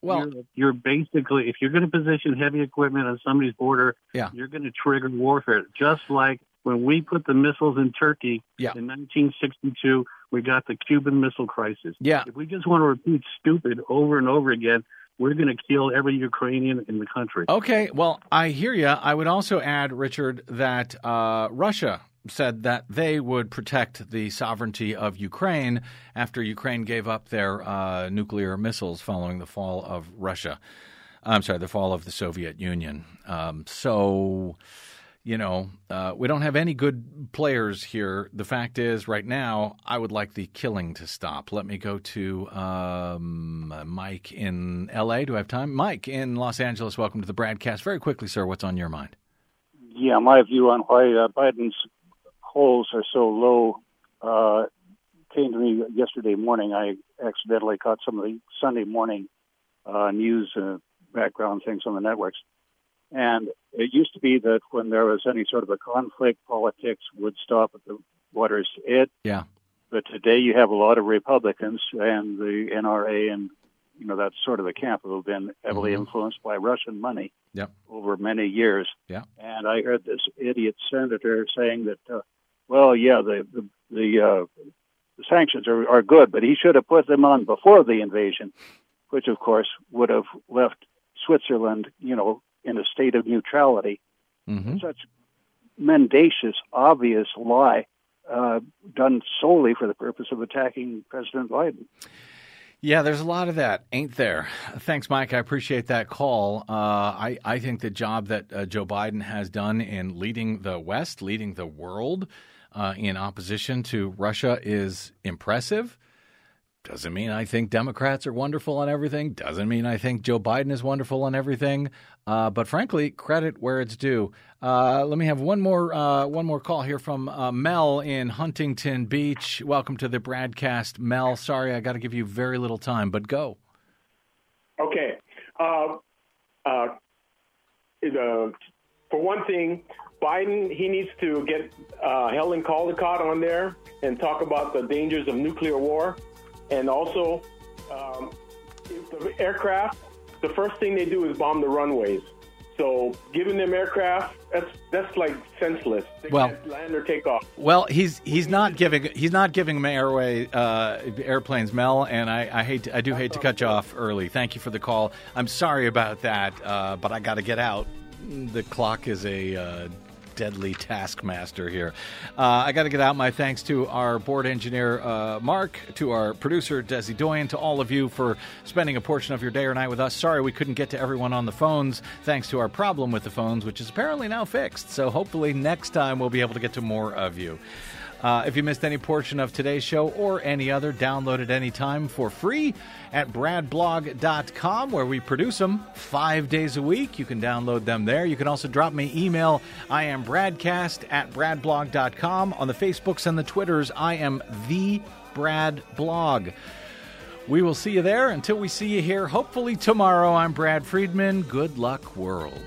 Well, you're, you're basically, if you're going to position heavy equipment on somebody's border, Yeah. you're going to trigger warfare. Just like when we put the missiles in Turkey Yeah. in 1962, we got the Cuban Missile Crisis. Yeah. If we just want to repeat stupid over and over again, we're going to kill every Ukrainian in the country. Okay, well, I hear you. I would also add, Richard, that uh, Russia said that they would protect the sovereignty of Ukraine after Ukraine gave up their uh, nuclear missiles following the fall of Russia. I'm sorry, the fall of the Soviet Union. Um, so, you know, uh, we don't have any good players here. The fact is, right now, I would like the killing to stop. Let me go to um, Mike in L.A. Do I have time? Mike in Los Angeles, welcome to the broadcast. Very quickly, sir, what's on your mind? Yeah, my view on why uh, Biden's polls are so low uh, came to me yesterday morning. I accidentally caught some of the Sunday morning uh, news uh, background things on the networks. And it used to be that when there was any sort of a conflict, politics would stop at the water's edge. Yeah. But today you have a lot of Republicans and the NRA and you know that's sort of the camp who have been heavily Mhm. influenced by Russian money Yep. over many years. Yeah. And I heard this idiot senator saying that, uh, well, yeah, the the, the, uh, the sanctions are, are good, but he should have put them on before the invasion, which of course would have left Switzerland, you know, in a state of neutrality. Mm-hmm. Such mendacious, obvious lie uh, done solely for the purpose of attacking President Biden. Yeah, there's a lot of that, ain't there? Thanks, Mike. I appreciate that call. Uh, I, I think the job that uh, Joe Biden has done in leading the West, leading the world uh, in opposition to Russia is impressive. Doesn't mean I think Democrats are wonderful on everything. Doesn't mean I think Joe Biden is wonderful on everything. Uh, but frankly, credit where it's due. Uh, let me have one more uh, one more call here from uh, Mel in Huntington Beach. Welcome to the broadcast, Mel. Sorry, I got to give you very little time, but go. Okay. Uh, uh, uh, for one thing, Biden he needs to get Helen Caldicott on there and talk about the dangers of nuclear war, and also um, if the aircraft. The first thing they do is bomb the runways. So giving them aircraft, that's that's like senseless. They Well- can't land or take off. Well, he's he's not giving he's not giving them airway uh, airplanes, Mel, and I, I hate to, I do hate to cut you off early. Thank you for the call. I'm sorry about that, uh, but I got to get out. The clock is a uh, deadly taskmaster here. Uh, I got to get out. My thanks to our board engineer uh, Mark, to our producer Desi Doyen, to all of you for spending a portion of your day or night with us. Sorry we couldn't get to everyone on the phones, thanks to our problem with the phones, which is apparently now fixed. So hopefully next time we'll be able to get to more of you. Uh, if you missed any portion of today's show or any other, download it anytime for free at bradblog.com, where we produce them five days a week. You can download them there. You can also drop me email. I am bradcast at bradblog.com. On the Facebooks and the Twitters, I am the Brad Blog. We will see you there until we see you here, hopefully tomorrow. I'm Brad Friedman. Good luck, world.